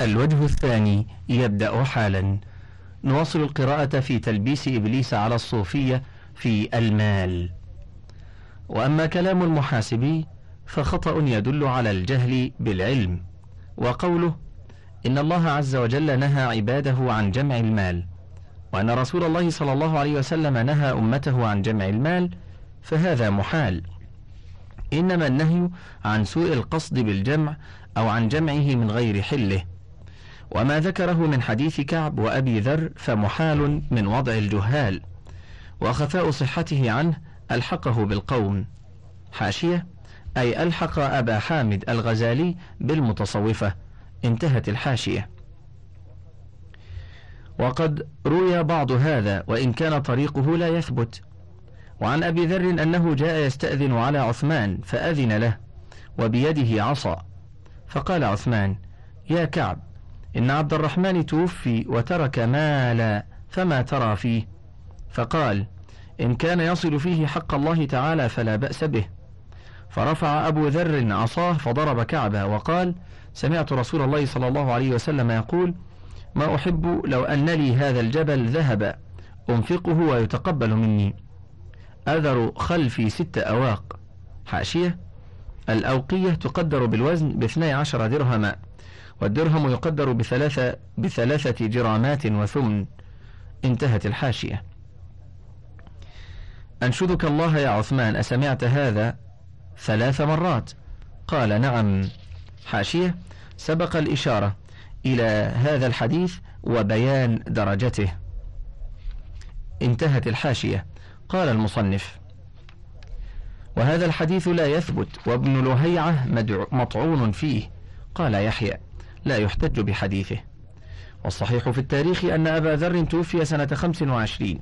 الوجه الثاني يبدأ حالا. نواصل القراءة في تلبيس إبليس على الصوفية في المال. وأما كلام المحاسبي فخطأ يدل على الجهل بالعلم. وقوله إن الله عز وجل نهى عباده عن جمع المال. وأن رسول الله صلى الله عليه وسلم نهى أمته عن جمع المال فهذا محال. إنما النهي عن سوء القصد بالجمع أو عن جمعه من غير حله. وما ذكره من حديث كعب وأبي ذر فمحال من وضع الجهال وخفاء صحته عنه ألحقه بالقوم. حاشية أي ألحق أبا حامد الغزالي بالمتصوفة. انتهت الحاشية. وقد روي بعض هذا وإن كان طريقه لا يثبت. وعن أبي ذر أنه جاء يستأذن على عثمان فأذن له وبيده عصا. فقال عثمان يا كعب إن عبد الرحمن توفي وترك مالا فما ترى فيه. فقال إن كان يصل فيه حق الله تعالى فلا بأس به. فرفع أبو ذر عصاه فضرب كعبة وقال سمعت رسول الله صلى الله عليه وسلم يقول ما أحب لو أن لي هذا الجبل ذهب أنفقه ويتقبل مني. أذر خلفي ست أواق. حاشية الأوقية تقدر بالوزن باثني عشر درهما. والدرهم يقدر بثلاثة, بثلاثة جرامات وثمن. انتهت الحاشية. أنشدك الله يا عثمان أسمعت هذا ثلاث مرات. قال نعم. حاشية. سبق الإشارة إلى هذا الحديث وبيان درجته. انتهت الحاشية. قال المصنف وهذا الحديث لا يثبت وابن لهيعة مطعون فيه. قال يحيى لا يحتج بحديثه. والصحيح في التاريخ أن أبا ذر توفي سنة خمس وعشرين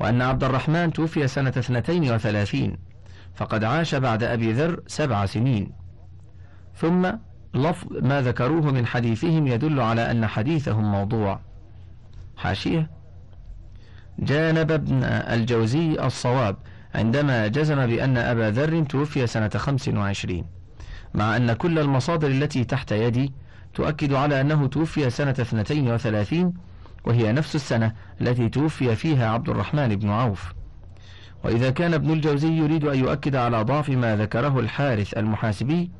وأن عبد الرحمن توفي سنة اثنتين وثلاثين فقد عاش بعد أبي ذر سبع سنين. ثم لفظ ما ذكروه من حديثهم يدل على أن حديثهم موضوع. حاشية جانب ابن الجوزي الصواب عندما جزم بأن أبا ذر توفي سنة خمس وعشرين مع أن كل المصادر التي تحت يدي تؤكد على أنه توفي سنة اثنتين وثلاثين وهي نفس السنة التي توفي فيها عبد الرحمن بن عوف. وإذا كان ابن الجوزي يريد أن يؤكد على ضعف ما ذكره الحارث المحاسبي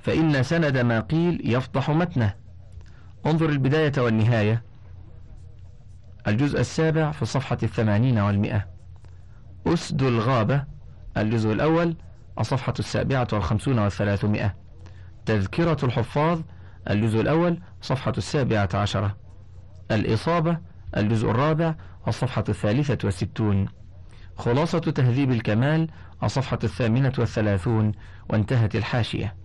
فإن سند ما قيل يفضح متنه. انظر البداية والنهاية. الجزء السابع في الصفحة الثمانين والمئة. أسد الغابة. الجزء الأول الصفحة السابعة والخمسون والثلاثمائة. تذكرة الحفاظ الجزء الأول صفحة السابعة عشرة الإصابة الجزء الرابع الصفحة الثالثة والستون. خلاصة تهذيب الكمال الصفحة الثامنة والثلاثون وانتهت الحاشية.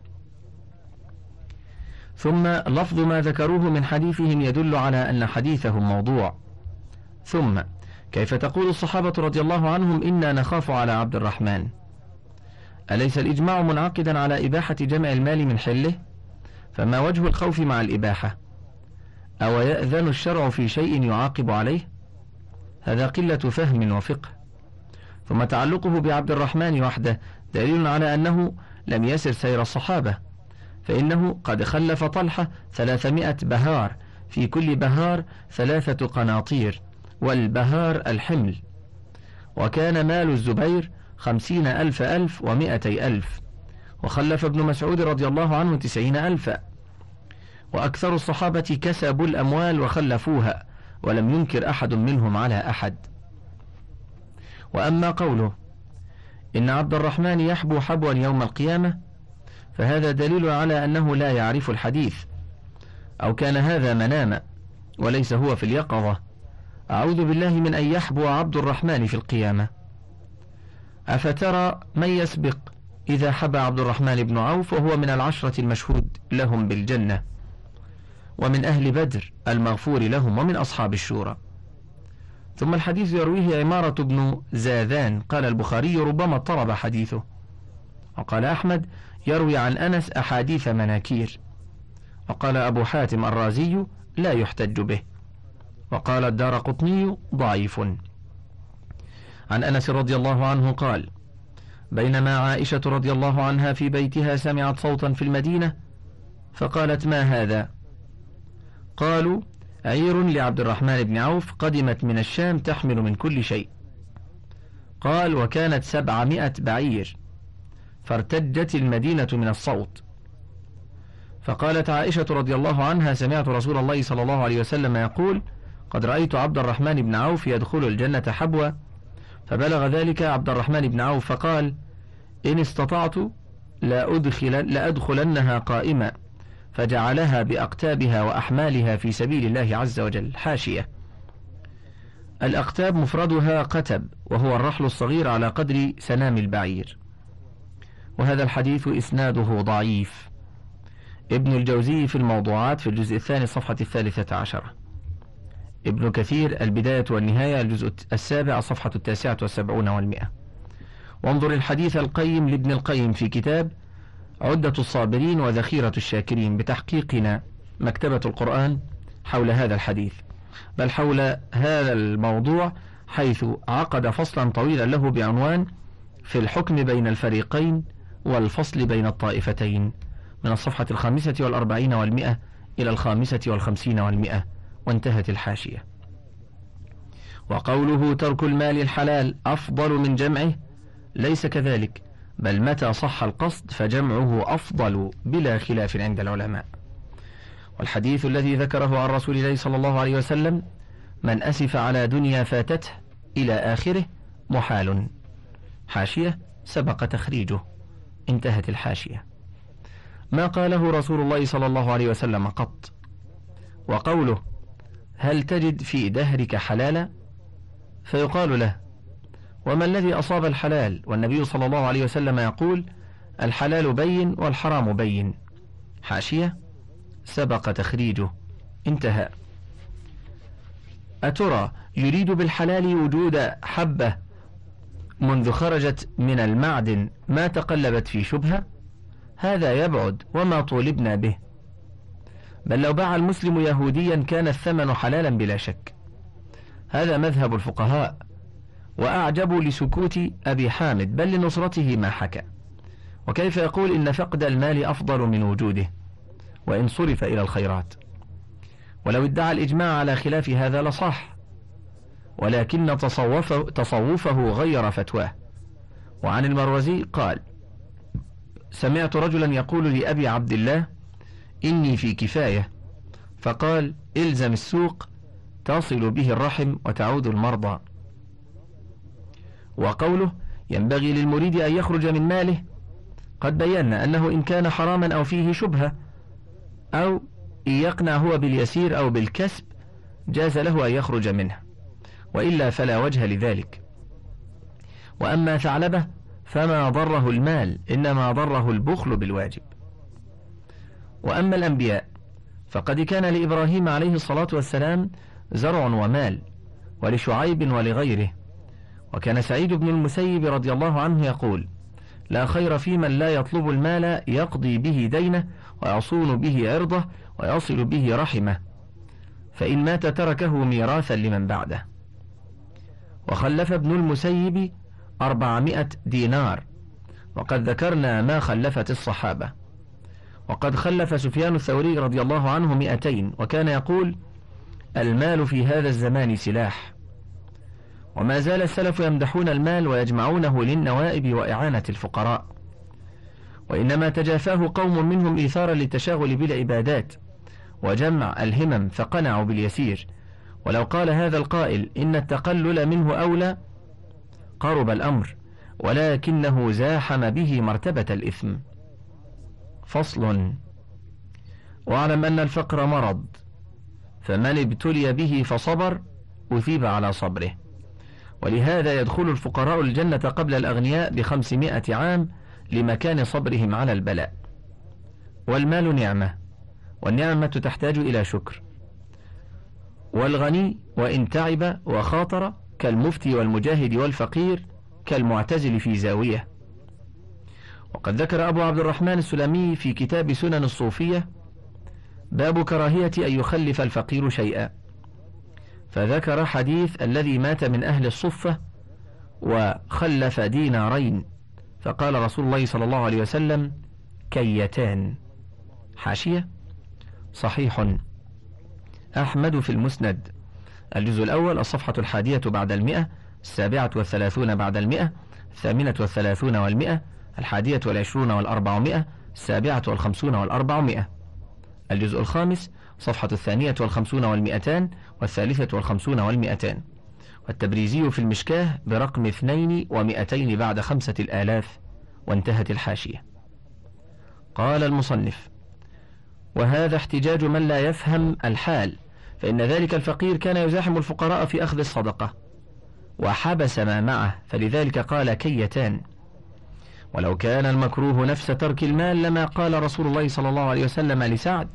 ثم لفظ ما ذكروه من حديثهم يدل على أن حديثهم موضوع. ثم كيف تقول الصحابة رضي الله عنهم إنا نخاف على عبد الرحمن؟ أليس الإجماع منعقدا على إباحة جمع المال من حله؟ فما وجه الخوف مع الإباحة؟ أو يأذن الشرع في شيء يعاقب عليه؟ هذا قلة فهم وفقه. ثم تعلقه بعبد الرحمن وحده دليل على أنه لم يسر سير الصحابة فإنه قد خلف طلحة ثلاثمائة بهار في كل بهار ثلاثة قناطير والبهار الحمل. وكان مال الزبير خمسين ألف ألف ومائتي ألف. وخلف ابن مسعود رضي الله عنه تسعين ألفا وأكثر الصحابة كسبوا الأموال وخلفوها ولم ينكر أحد منهم على أحد. وأما قوله إن عبد الرحمن يحبو حبوا يوم القيامة فهذا دليل على أنه لا يعرف الحديث. أو كان هذا مناما وليس هو في اليقظة. أعوذ بالله من أن يحبو عبد الرحمن في القيامة. أفترى من يسبق إذا حبى عبد الرحمن بن عوف وهو من العشرة المشهود لهم بالجنة. ومن أهل بدر المغفور لهم ومن أصحاب الشورى. ثم الحديث يرويه عمارة بن زاذان. قال البخاري ربما اضطرب حديثه. وقال أحمد يروي عن أنس أحاديث مناكير. وقال أبو حاتم الرازي لا يحتج به. وقال الدار قطني ضعيف. عن أنس رضي الله عنه قال بينما عائشة رضي الله عنها في بيتها سمعت صوتا في المدينة فقالت ما هذا؟ قالوا عير لعبد الرحمن بن عوف قدمت من الشام تحمل من كل شيء. قال وكانت سبعمائة بعير فارتجت المدينة من الصوت. فقالت عائشة رضي الله عنها سمعت رسول الله صلى الله عليه وسلم يقول قد رأيت عبد الرحمن بن عوف يدخل الجنة حبوا فبلغ ذلك عبد الرحمن بن عوف فقال إن استطعت لأدخل لأدخلنها قائمة فجعلها بأقتابها وأحمالها في سبيل الله عز وجل حاشية. الأقتاب مفردها قتب وهو الرحل الصغير على قدر سنام البعير. وهذا الحديث إسناده ضعيف. ابن الجوزي في الموضوعات في الجزء الثاني صفحة الثالثة عشرة. ابن كثير البداية والنهاية الجزء السابع صفحة التاسعة والسبعون والمئة. وانظر الحديث القيم لابن القيم في كتاب عدة الصابرين وذخيرة الشاكرين بتحقيقنا مكتبة القرآن حول هذا الحديث بل حول هذا الموضوع حيث عقد فصلا طويلا له بعنوان في الحكم بين الفريقين والفصل بين الطائفتين من الصفحة الخامسة والأربعين والمئة إلى الخامسة والخمسين والمئة وانتهت الحاشية. وقوله ترك المال الحلال أفضل من جمعه ليس كذلك. بل متى صح القصد فجمعه أفضل بلا خلاف عند العلماء. والحديث الذي ذكره عن رسول الله صلى الله عليه وسلم من أسف على دنيا فاتته إلى آخره محال. حاشية سبق تخريجه. انتهت الحاشية. ما قاله رسول الله صلى الله عليه وسلم قط؟ وقوله هل تجد في دهرك حلالا؟ فيقال له وما الذي أصاب الحلال؟ والنبي صلى الله عليه وسلم يقول الحلال بين والحرام بين. حاشية؟ سبق تخريجه. انتهى. أترى يريد بالحلال وجود حبة منذ خرجت من المعدن ما تقلبت في شبهة؟ هذا يبعد وما طولبنا به. بل لو باع المسلم يهوديا كان الثمن حلالا بلا شك. هذا مذهب الفقهاء. وأعجب لسكوت أبي حامد بل لنصرته ما حكى. وكيف يقول إن فقد المال أفضل من وجوده وإن صرف إلى الخيرات. ولو ادعى الإجماع على خلاف هذا لصح ولكن تصوفه, تصوفه غير فتواه. وعن المروزي قال سمعت رجلا يقول لأبي عبد الله إني في كفاية. فقال إلزم السوق تصل به الرحم وتعود المرضى. وقوله ينبغي للمريد أن يخرج من ماله قد بينا أنه إن كان حراما أو فيه شبهة أو إن يقنع هو باليسير أو بالكسب جاز له أن يخرج منه وإلا فلا وجه لذلك. وأما ثعلبة فما ضره المال إنما ضره البخل بالواجب. وأما الأنبياء فقد كان لإبراهيم عليه الصلاة والسلام زرع ومال ولشعيب ولغيره. وكان سعيد بن المسيب رضي الله عنه يقول لا خير في من لا يطلب المال يقضي به دينه ويصون به عرضه ويصل به رحمه. فإن مات تركه ميراثا لمن بعده. وخلف ابن المسيب أربعمائة دينار. وقد ذكرنا ما خلفت الصحابة. وقد خلف سفيان الثوري رضي الله عنه مئتين. وكان يقول المال في هذا الزمان سلاح. وما زال السلف يمدحون المال ويجمعونه للنوائب وإعانة الفقراء. وإنما تجافاه قوم منهم إيثارا للتشاغل بالعبادات. وجمع الهمم فقنعوا باليسير. ولو قال هذا القائل إن التقلل منه أولى قرب الأمر. ولكنه زاحم به مرتبة الإثم. فصل. واعلم أن الفقر مرض فمن ابتلي به فصبر أثيب على صبره. ولهذا يدخل الفقراء الجنة قبل الأغنياء بخمسمائة عام لمكان صبرهم على البلاء. والمال نعمة والنعمة تحتاج إلى شكر. والغني وإن تعب وخاطر كالمفتي والمجاهد والفقير كالمعتزل في زاوية. وقد ذكر أبو عبد الرحمن السلمي في كتاب سنن الصوفية باب كراهية أن يخلف الفقير شيئا فذكر حديث الذي مات من أهل الصفة وخلف دينارين. فقال رسول الله صلى الله عليه وسلم كيتان. حاشية؟ صحيح. أحمد في المسند. الجزء الأول الصفحة الحادية بعد المئة السابعة والثلاثون بعد المئة الثامنة والثلاثون والمئة الحادية والعشرون والأربعمائة السابعة والخمسون والأربعمائة. الجزء الخامس صفحة الثانية والخمسون والمئتان والثالثة والخمسون والمئتان. والتبريزي في المشكاه برقم اثنين ومئتين بعد خمسة الآلاف وانتهت الحاشية. قال المصنف وهذا احتجاج من لا يفهم الحال فإن ذلك الفقير كان يزاحم الفقراء في أخذ الصدقة. وحبس ما معه فلذلك قال كيتان ولو كان المكروه نفس ترك المال لما قال رسول الله صلى الله عليه وسلم لسعد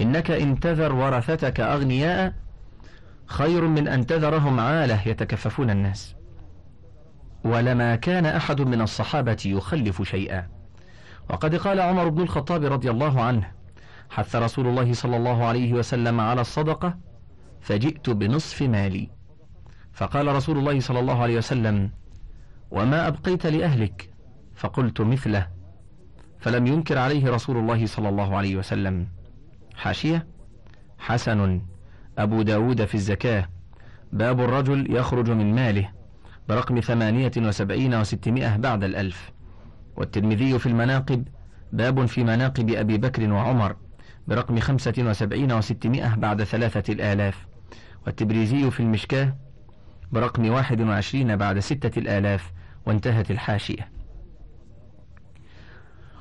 إنك إن تذر ورثتك أغنياء خير من أن تذرهم عالة يتكففون الناس. ولما كان أحد من الصحابة يخلف شيئا. وقد قال عمر بن الخطاب رضي الله عنه حث رسول الله صلى الله عليه وسلم على الصدقة فجئت بنصف مالي. فقال رسول الله صلى الله عليه وسلم وما أبقيت لأهلك؟ فقلت مثله. فلم ينكر عليه رسول الله صلى الله عليه وسلم. حاشية؟ حسن. أبو داود في الزكاة. باب الرجل يخرج من ماله. برقم ثمانية وسبعين وستمائة بعد الألف. والترمذي في المناقب. باب في مناقب أبي بكر وعمر. برقم خمسة وسبعين وستمائة بعد ثلاثة الآلاف. والتبريزي في المشكاة. برقم واحد وعشرين بعد ستة الآلاف. وانتهت الحاشية.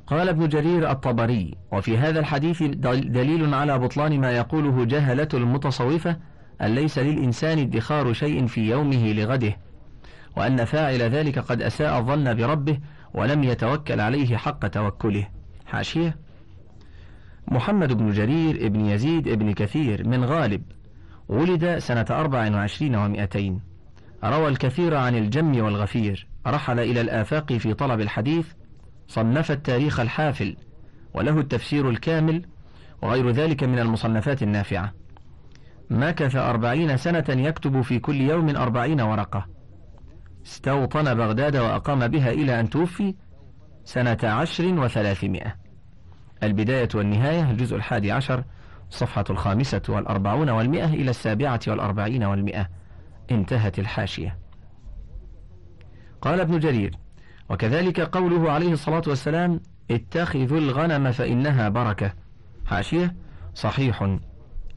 قال ابن جرير الطبري وفي هذا الحديث دليل على بطلان ما يقوله جهلة المتصوفة أن ليس للإنسان ادخار شيء في يومه لغده وأن فاعل ذلك قد أساء الظن بربه ولم يتوكل عليه حق توكله. حاشية. محمد بن جرير ابن يزيد ابن كثير من غالب ولد سنة أربع وعشرين ومائتين روى الكثير عن الجم والغفير. رحل إلى الآفاق في طلب الحديث صنف التاريخ الحافل وله التفسير الكامل وغير ذلك من المصنفات النافعة. مكث أربعين سنة يكتب في كل يوم أربعين ورقة. استوطن بغداد وأقام بها إلى أن توفي سنة عشر وثلاثمائة. البداية والنهاية الجزء الحادي عشر صفحة الخامسة والأربعون والمئة إلى السابعة والأربعين والمئة انتهت الحاشية. قال ابن جرير وكذلك قوله عليه الصلاة والسلام اتخذوا الغنم فإنها بركة. حاشية؟ صحيح.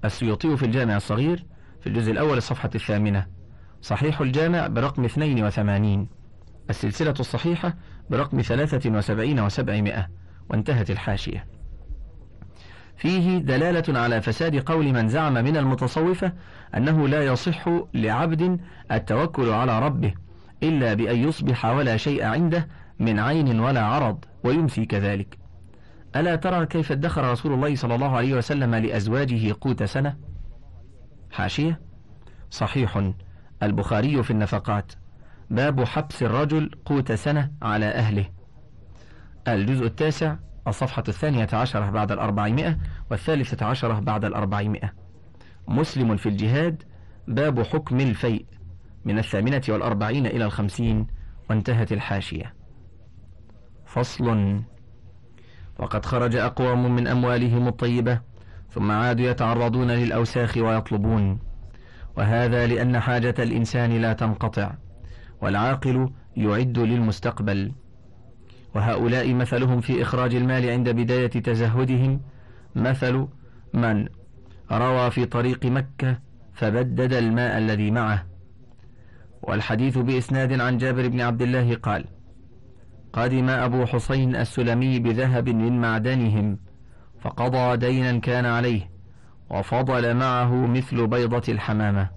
السيوطي في الجامع الصغير في الجزء الأول الصفحة الثامنة. صحيح الجامع برقم 82 السلسلة الصحيحة برقم 73 وسبعمائة. وانتهت الحاشية. فيه دلالة على فساد قول من زعم من المتصوفة أنه لا يصح لعبد التوكل على ربه. إلا بأن يصبح ولا شيء عنده من عين ولا عرض ويمسي كذلك. ألا ترى كيف ادخر رسول الله صلى الله عليه وسلم لأزواجه قوت سنة؟ حاشية. صحيح. البخاري في النفقات. باب حبس الرجل قوت سنة على أهله. الجزء التاسع الصفحة الثانية عشرة بعد الأربعمائة والثالثة عشرة بعد الأربعمائة. مسلم في الجهاد. باب حكم الفيء. من الثامنة والأربعين إلى الخمسين وانتهت الحاشية. فصل. وقد خرج أقوام من أموالهم الطيبة ثم عادوا يتعرضون للأوساخ ويطلبون. وهذا لأن حاجة الإنسان لا تنقطع والعاقل يعد للمستقبل. وهؤلاء مثلهم في إخراج المال عند بداية تزهدهم. مثل من روى في طريق مكة فبدد الماء الذي معه. والحديث بإسناد عن جابر بن عبد الله قال قدم أبو حسين السلمي بذهب من معدنهم فقضى دينا كان عليه وفضل معه مثل بيضة الحمامة.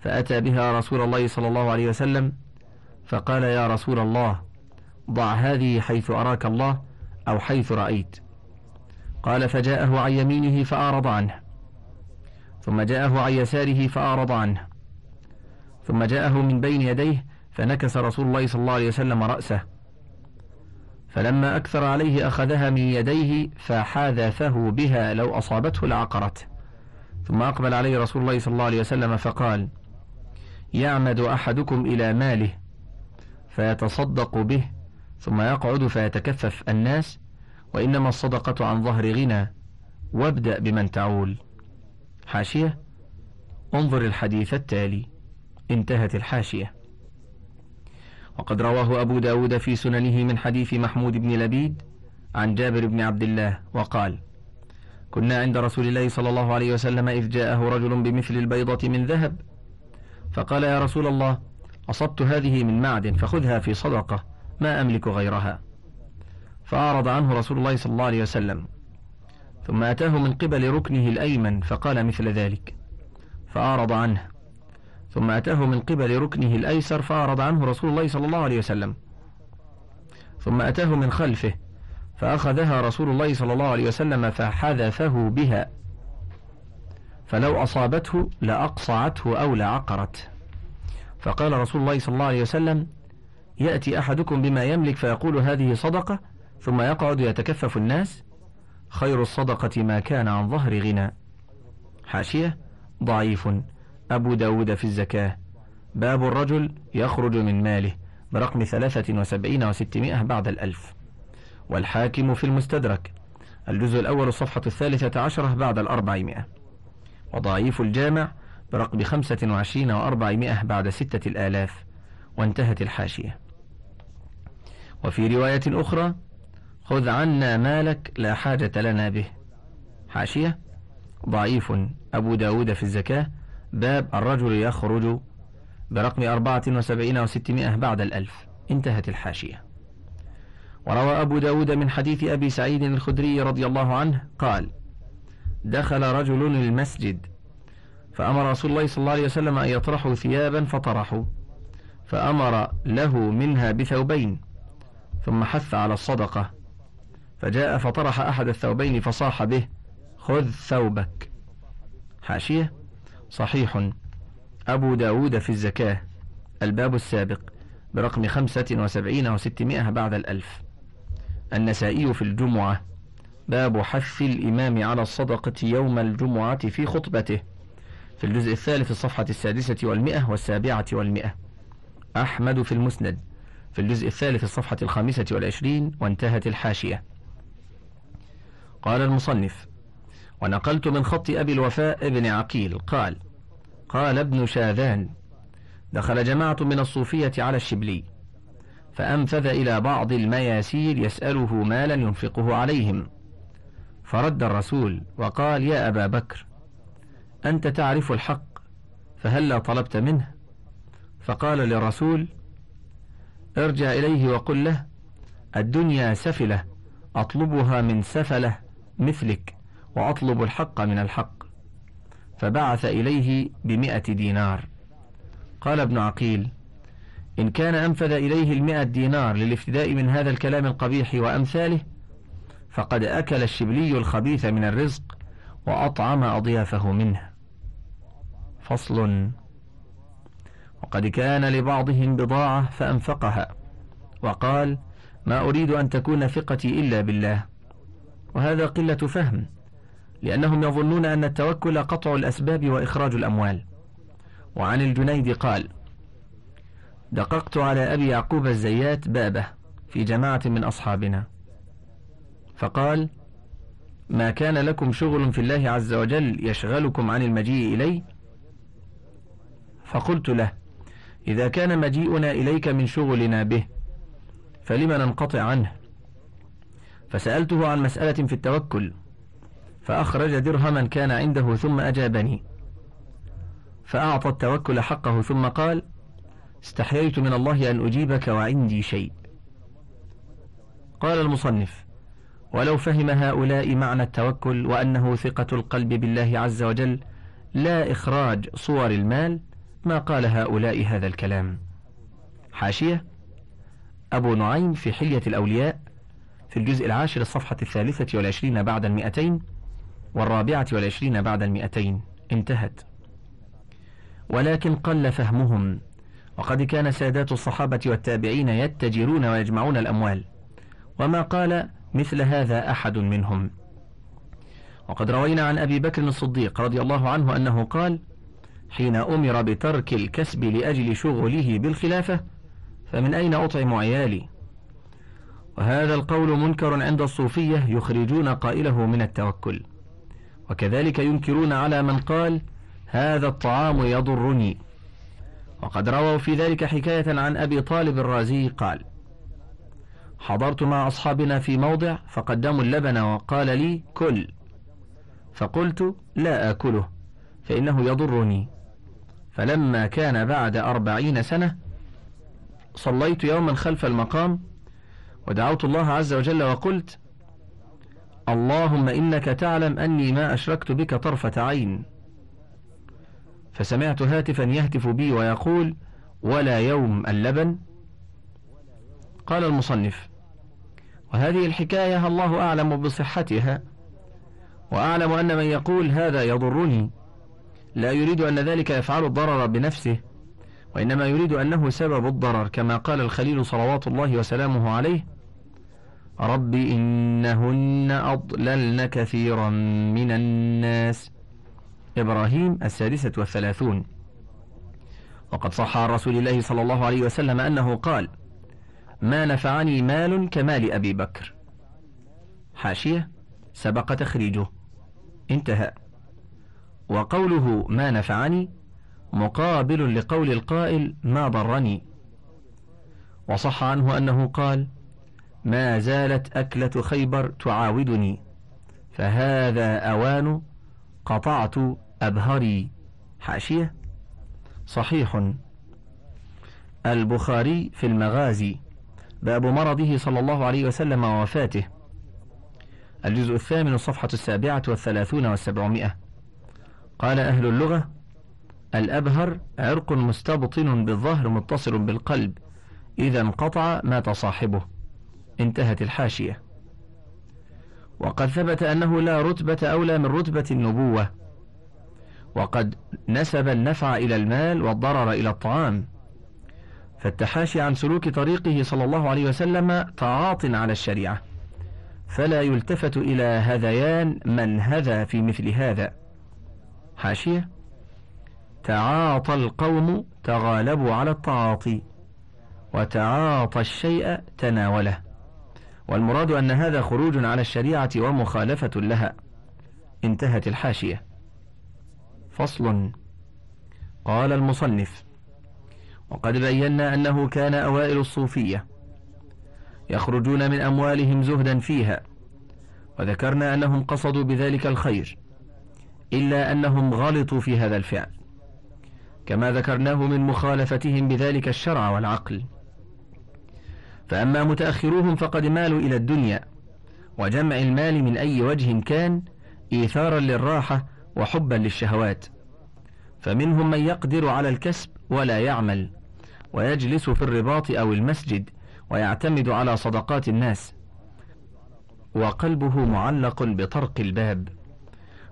فأتى بها رسول الله صلى الله عليه وسلم فقال يا رسول الله ضع هذه حيث أراك الله أو حيث رأيت. قال فجاءه عن يمينه فأعرض عنه ثم جاءه عن يساره فأعرض عنه. ثم جاءه من بين يديه فنكس رسول الله صلى الله عليه وسلم رأسه. فلما أكثر عليه أخذها من يديه فحاذفه بها لو أصابته لعقرته ثم أقبل عليه رسول الله صلى الله عليه وسلم فقال يعمد أحدكم إلى ماله فيتصدق به ثم يقعد فيتكفف الناس وإنما الصدقة عن ظهر غنى وابدأ بمن تعول. حاشية انظر الحديث التالي. انتهت الحاشية. وقد رواه أبو داود في سننه من حديث محمود بن لبيد عن جابر بن عبد الله وقال كنا عند رسول الله صلى الله عليه وسلم إذ جاءه رجل بمثل البيضة من ذهب فقال يا رسول الله أصبت هذه من معدن فخذها في صدقة ما أملك غيرها. فأعرض عنه رسول الله صلى الله عليه وسلم. ثم أتاه من قبل ركنه الأيمن فقال مثل ذلك. فأعرض عنه. ثم أتاه من قبل ركنه الأيسر فأعرض عنه رسول الله صلى الله عليه وسلم. ثم أتاه من خلفه فأخذها رسول الله صلى الله عليه وسلم فحذفه بها. فلو أصابته لأقصعته أو لعقرت فقال رسول الله صلى الله عليه وسلم يأتي أحدكم بما يملك فيقول هذه صدقة ثم يقعد يتكفف الناس. خير الصدقة ما كان عن ظهر غنى حاشية ضعيف. أبو داود في الزكاة. باب الرجل يخرج من ماله برقم ثلاثة وسبعين وستمائة بعد الألف. والحاكم في المستدرك. الجزء الأول الصفحة الثالثة عشرة بعد الأربعمائة. وضعيف الجامع برقم خمسة وعشرين وأربعمائة بعد ستة الآلاف. وانتهت الحاشية. وفي رواية أخرى خذ عنا مالك لا حاجة لنا به. حاشية. ضعيف أبو داود في الزكاة باب الرجل يخرج برقم أربعة وسبعين وستمائة بعد الألف. انتهت الحاشية. وروى أبو داود من حديث أبي سعيد الخدري رضي الله عنه قال دخل رجل المسجد فأمر رسول الله صلى الله عليه وسلم أن يطرحوا ثيابا فطرحوا فأمر له منها بثوبين ثم حث على الصدقة فجاء فطرح أحد الثوبين فصاح به خذ ثوبك. حاشية؟ صحيح. أبو داود في الزكاة الباب السابق برقم خمسة وسبعين وستمائة بعد الألف. النسائي في الجمعة باب حث الإمام على الصدقة يوم الجمعة في خطبته. في الجزء الثالث الصفحة السادسة والمئة والسابعة والمئة. أحمد في المسند. في الجزء الثالث الصفحة الخامسة والعشرين وانتهت الحاشية. قال المصنف ونقلت من خط أبي الوفاء ابن عقيل. قال قال ابن شاذان دخل جماعة من الصوفية على الشبلي فأنفذ إلى بعض المياسير يسأله مالا ينفقه عليهم. فرد الرسول وقال يا أبا بكر أنت تعرف الحق فهلا طلبت منه؟ فقال للرسول ارجع إليه وقل له الدنيا سفلة أطلبها من سفلة مثلك. وأطلب الحق من الحق. فبعث إليه بمئة دينار. قال ابن عقيل إن كان أنفذ إليه المئة دينار للافتداء من هذا الكلام القبيح وأمثاله فقد أكل الشبلي الخبيث من الرزق وأطعم أضيافه منه. فصل. وقد كان لبعضهم بضاعة فأنفقها وقال ما أريد أن تكون ثقتي إلا بالله. وهذا قلة فهم. لأنهم يظنون أن التوكل قطع الأسباب وإخراج الأموال. وعن الجنيد قال دققت على أبي يعقوب الزيات بابه في جماعة من أصحابنا. فقال ما كان لكم شغل في الله عز وجل يشغلكم عن المجيء إلي فقلت له إذا كان مجيئنا إليك من شغلنا به فلم ننقطع عنه؟ فسألته عن مسألة في التوكل. فأخرج درهما كان عنده ثم أجابني. فأعطى التوكل حقه ثم قال استحييت من الله أن أجيبك وعندي شيء. قال المصنف ولو فهم هؤلاء معنى التوكل وأنه ثقة القلب بالله عز وجل لا إخراج صور المال ما قال هؤلاء هذا الكلام. حاشية أبو نعيم في حلية الأولياء في الجزء العاشر الصفحة الثالثة والعشرين بعد المئتين والرابعة والعشرين بعد المئتين. انتهت. ولكن قل فهمهم. وقد كان سادات الصحابة والتابعين يتجرون ويجمعون الأموال. وما قال مثل هذا أحد منهم. وقد روينا عن أبي بكر الصديق رضي الله عنه أنه قال حين أمر بترك الكسب لأجل شغله بالخلافة فمن أين أطعم عيالي؟ وهذا القول منكر عند الصوفية يخرجون قائله من التوكل. وكذلك ينكرون على من قال هذا الطعام يضرني. وقد رووا في ذلك حكاية عن أبي طالب الرازي قال حضرت مع أصحابنا في موضع فقدموا اللبن وقال لي كل فقلت لا آكله فإنه يضرني. فلما كان بعد أربعين سنة صليت يوما خلف المقام ودعوت الله عز وجل وقلت اللهم إنك تعلم أني ما أشركت بك طرفة عين. فسمعت هاتفا يهتف بي ويقول ولا يوم اللبن؟ قال المصنف وهذه الحكاية الله أعلم بصحتها وأعلم أن من يقول هذا يضرني. لا يريد أن ذلك يفعل الضرر بنفسه وإنما يريد أنه سبب الضرر كما قال الخليل صلوات الله وسلامه عليه رب إنهن أضللن كثيرا من الناس. إبراهيم السادسة والثلاثون. وقد صح عن رسول الله صلى الله عليه وسلم أنه قال ما نفعني مال كمال أبي بكر. حاشية سبق تخريجه. انتهى. وقوله ما نفعني مقابل لقول القائل ما ضرني. وصح عنه أنه قال ما زالت أكلة خيبر تعاودني فهذا أوان قطعت أبهري. حاشية؟ صحيح. البخاري في المغازي باب مرضه صلى الله عليه وسلم ووفاته. الجزء الثامن الصفحة السابعة والثلاثون والسبعمائة. قال أهل اللغة الأبهر عرق مستبطن بالظهر متصل بالقلب إذا انقطع مات صاحبه انتهت الحاشية. وقد ثبت أنه لا رتبة أولى من رتبة النبوة. وقد نسب النفع إلى المال والضرر إلى الطعام. فالتحاشي عن سلوك طريقه صلى الله عليه وسلم تعاط على الشريعة. فلا يلتفت إلى هذيان من هذا في مثل هذا. حاشية تعاطى القوم تغالبوا على التعاطي وتعاطى الشيء تناوله. والمراد أن هذا خروج على الشريعة ومخالفة لها. انتهت الحاشية. فصل. قال المصنف وقد بينا أنه كان أوائل الصوفية يخرجون من أموالهم زهدا فيها وذكرنا أنهم قصدوا بذلك الخير إلا أنهم غلطوا في هذا الفعل كما ذكرناه من مخالفتهم بذلك الشرع والعقل. فأما متأخروهم فقد مالوا إلى الدنيا وجمع المال من أي وجه كان إيثارا للراحة وحبا للشهوات. فمنهم من يقدر على الكسب ولا يعمل ويجلس في الرباط أو المسجد ويعتمد على صدقات الناس. وقلبه معلق بطرق الباب.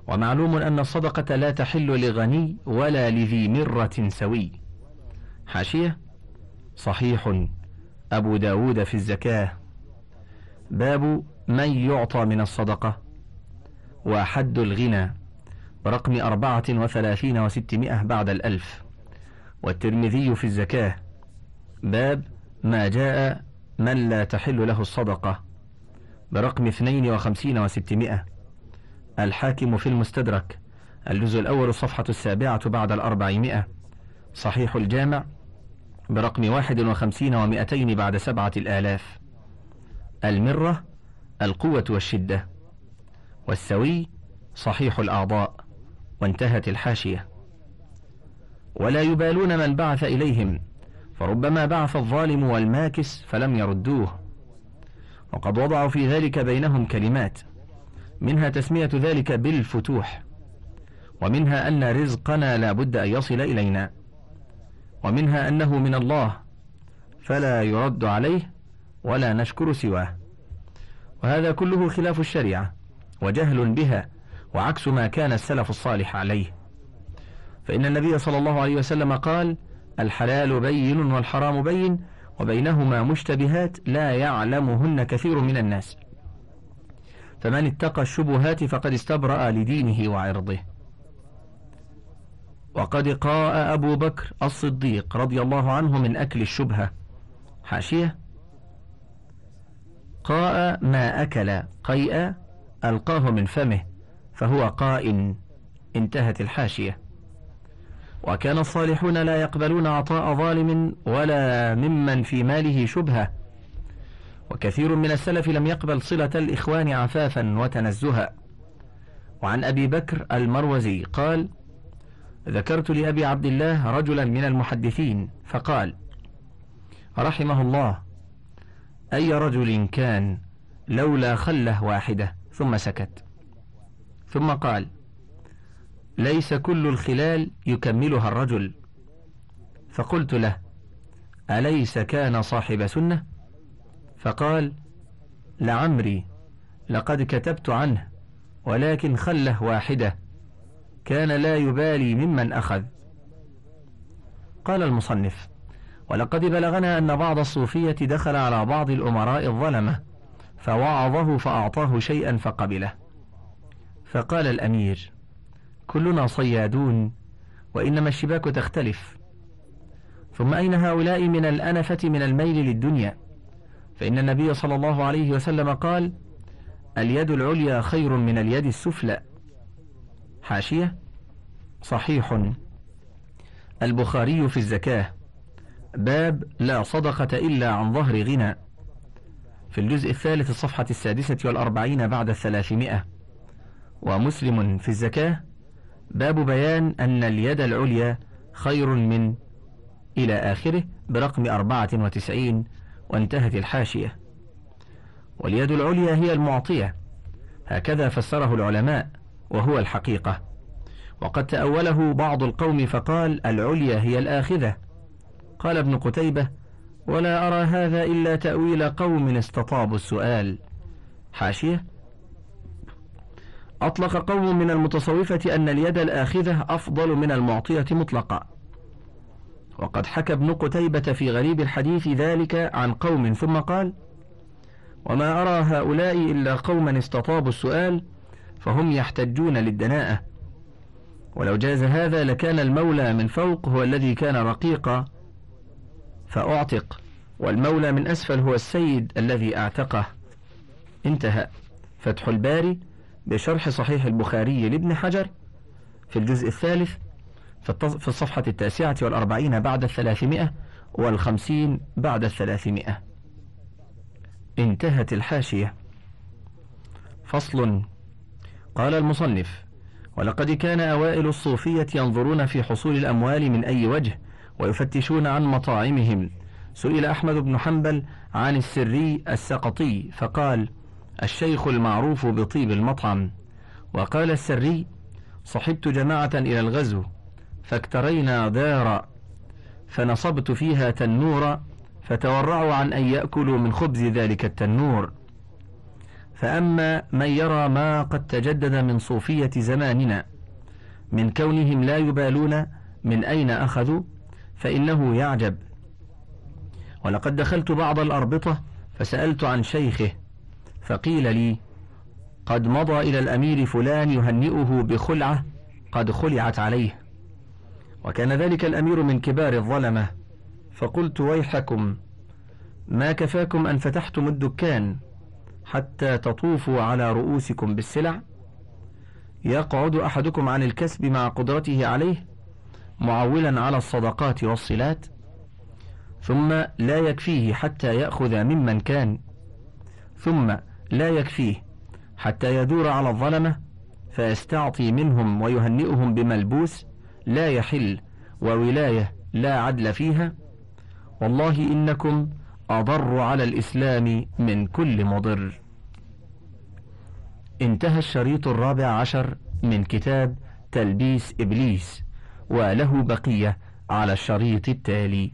ومعلوم أن الصدقة لا تحل لغني ولا لذي مرة سوي. حاشية صحيح. أبو داود في الزكاة. باب من يعطى من الصدقة. وحد الغنى. رقم أربعة وثلاثين وستمائة بعد الألف. والترمذي في الزكاة. باب ما جاء من لا تحل له الصدقة. برقم اثنين وخمسين وستمائة. الحاكم في المستدرك. الجزء الأول الصفحة السابعة بعد الأربعمائة. صحيح الجامع. برقم واحد وخمسين ومائتين بعد سبعة الآلاف. المرة القوة والشدة. والسوي صحيح الأعضاء. وانتهت الحاشية. ولا يبالون من بعث إليهم فربما بعث الظالم والماكس فلم يردوه. وقد وضعوا في ذلك بينهم كلمات. منها تسمية ذلك بالفتوح. ومنها أن رزقنا لا بد أن يصل إلينا. ومنها أنه من الله فلا يرد عليه ولا نشكر سواه. وهذا كله خلاف الشريعة وجهل بها وعكس ما كان السلف الصالح عليه. فإن النبي صلى الله عليه وسلم قال الحلال بين والحرام بين وبينهما مشتبهات لا يعلمهن كثير من الناس فمن اتقى الشبهات فقد استبرأ لدينه وعرضه. وقد قاء أبو بكر الصديق رضي الله عنه من أكل الشبهة. حاشية. قاء ما أكل قيئا ألقاه من فمه فهو قائن. انتهت الحاشية. وكان الصالحون لا يقبلون عطاء ظالم ولا ممن في ماله شبهة. وكثير من السلف لم يقبل صلة الإخوان عفافا وتنزها. وعن أبي بكر المروزي قال ذكرت لأبي عبد الله رجلا من المحدثين فقال رحمه الله أي رجل كان لولا خلة واحدة ثم سكت؟ ثم قال ليس كل الخلال يكملها الرجل. فقلت له أليس كان صاحب سنة؟ فقال لعمري لقد كتبت عنه ولكن خلة واحدة كان لا يبالي ممن أخذ. قال المصنف ولقد بلغنا أن بعض الصوفية دخل على بعض الأمراء الظلمة فوعظه فأعطاه شيئا فقبله. فقال الأمير كلنا صيادون وإنما الشباك تختلف. ثم أين هؤلاء من الأنفة من الميل للدنيا؟ فإن النبي صلى الله عليه وسلم قال اليد العليا خير من اليد السفلى. حاشية؟ صحيح. البخاري في الزكاة. باب لا صدقة إلا عن ظهر غنى. في الجزء الثالث الصفحة السادسة والأربعين بعد الثلاثمائة. ومسلم في الزكاة. باب بيان أن اليد العليا خير من إلى آخره برقم أربعة وتسعين وانتهت الحاشية. واليد العليا هي المعطية. هكذا فسره العلماء. وهو الحقيقة. وقد تأوله بعض القوم فقال العليا هي الآخذة. قال ابن قتيبة ولا أرى هذا إلا تأويل قوم استطابوا السؤال. حاشية أطلق قوم من المتصوفة أن اليد الآخذة أفضل من المعطية مطلقا. وقد حكى ابن قتيبة في غريب الحديث ذلك عن قوم ثم قال وما أرى هؤلاء إلا قوما استطابوا السؤال فهم يحتجون للدناءة. ولو جاز هذا لكان المولى من فوق هو الذي كان رقيقا. فأعتق. والمولى من أسفل هو السيد الذي أعتقه. انتهى. فتح الباري بشرح صحيح البخاري لابن حجر في الجزء الثالث في الصفحة التاسعة والأربعين بعد الثلاثمائة والخمسين بعد الثلاثمائة. انتهت الحاشية. فصل قال المصنف ولقد كان أوائل الصوفية ينظرون في حصول الأموال من أي وجه ويفتشون عن مطاعمهم. سئل أحمد بن حنبل عن السري السقطي فقال الشيخ المعروف بطيب المطعم. وقال السري صحبت جماعة إلى الغزو فاكترينا دارا فنصبت فيها تنورا فتورعوا عن أن يأكلوا من خبز ذلك التنور. فأما من يرى ما قد تجدد من صوفية زماننا من كونهم لا يبالون من أين أخذوا فإنه يعجب. ولقد دخلت بعض الأربطة فسألت عن شيخه فقيل لي قد مضى إلى الأمير فلان يهنئه بخلعة قد خلعت عليه. وكان ذلك الأمير من كبار الظلمة فقلت ويحكم ما كفاكم أن فتحتم الدكان؟ حتى تطوفوا على رؤوسكم بالسلع. يقعد أحدكم عن الكسب مع قدرته عليه معولا على الصدقات والصلات ثم لا يكفيه حتى يأخذ ممن كان ثم لا يكفيه حتى يدور على الظلمة فيستعطي منهم ويهنئهم بملبوس لا يحل وولاية لا عدل فيها. والله إنكم أضر على الإسلام من كل مضر. انتهى الشريط الرابع عشر من كتاب تلبيس إبليس وله بقية على الشريط التالي.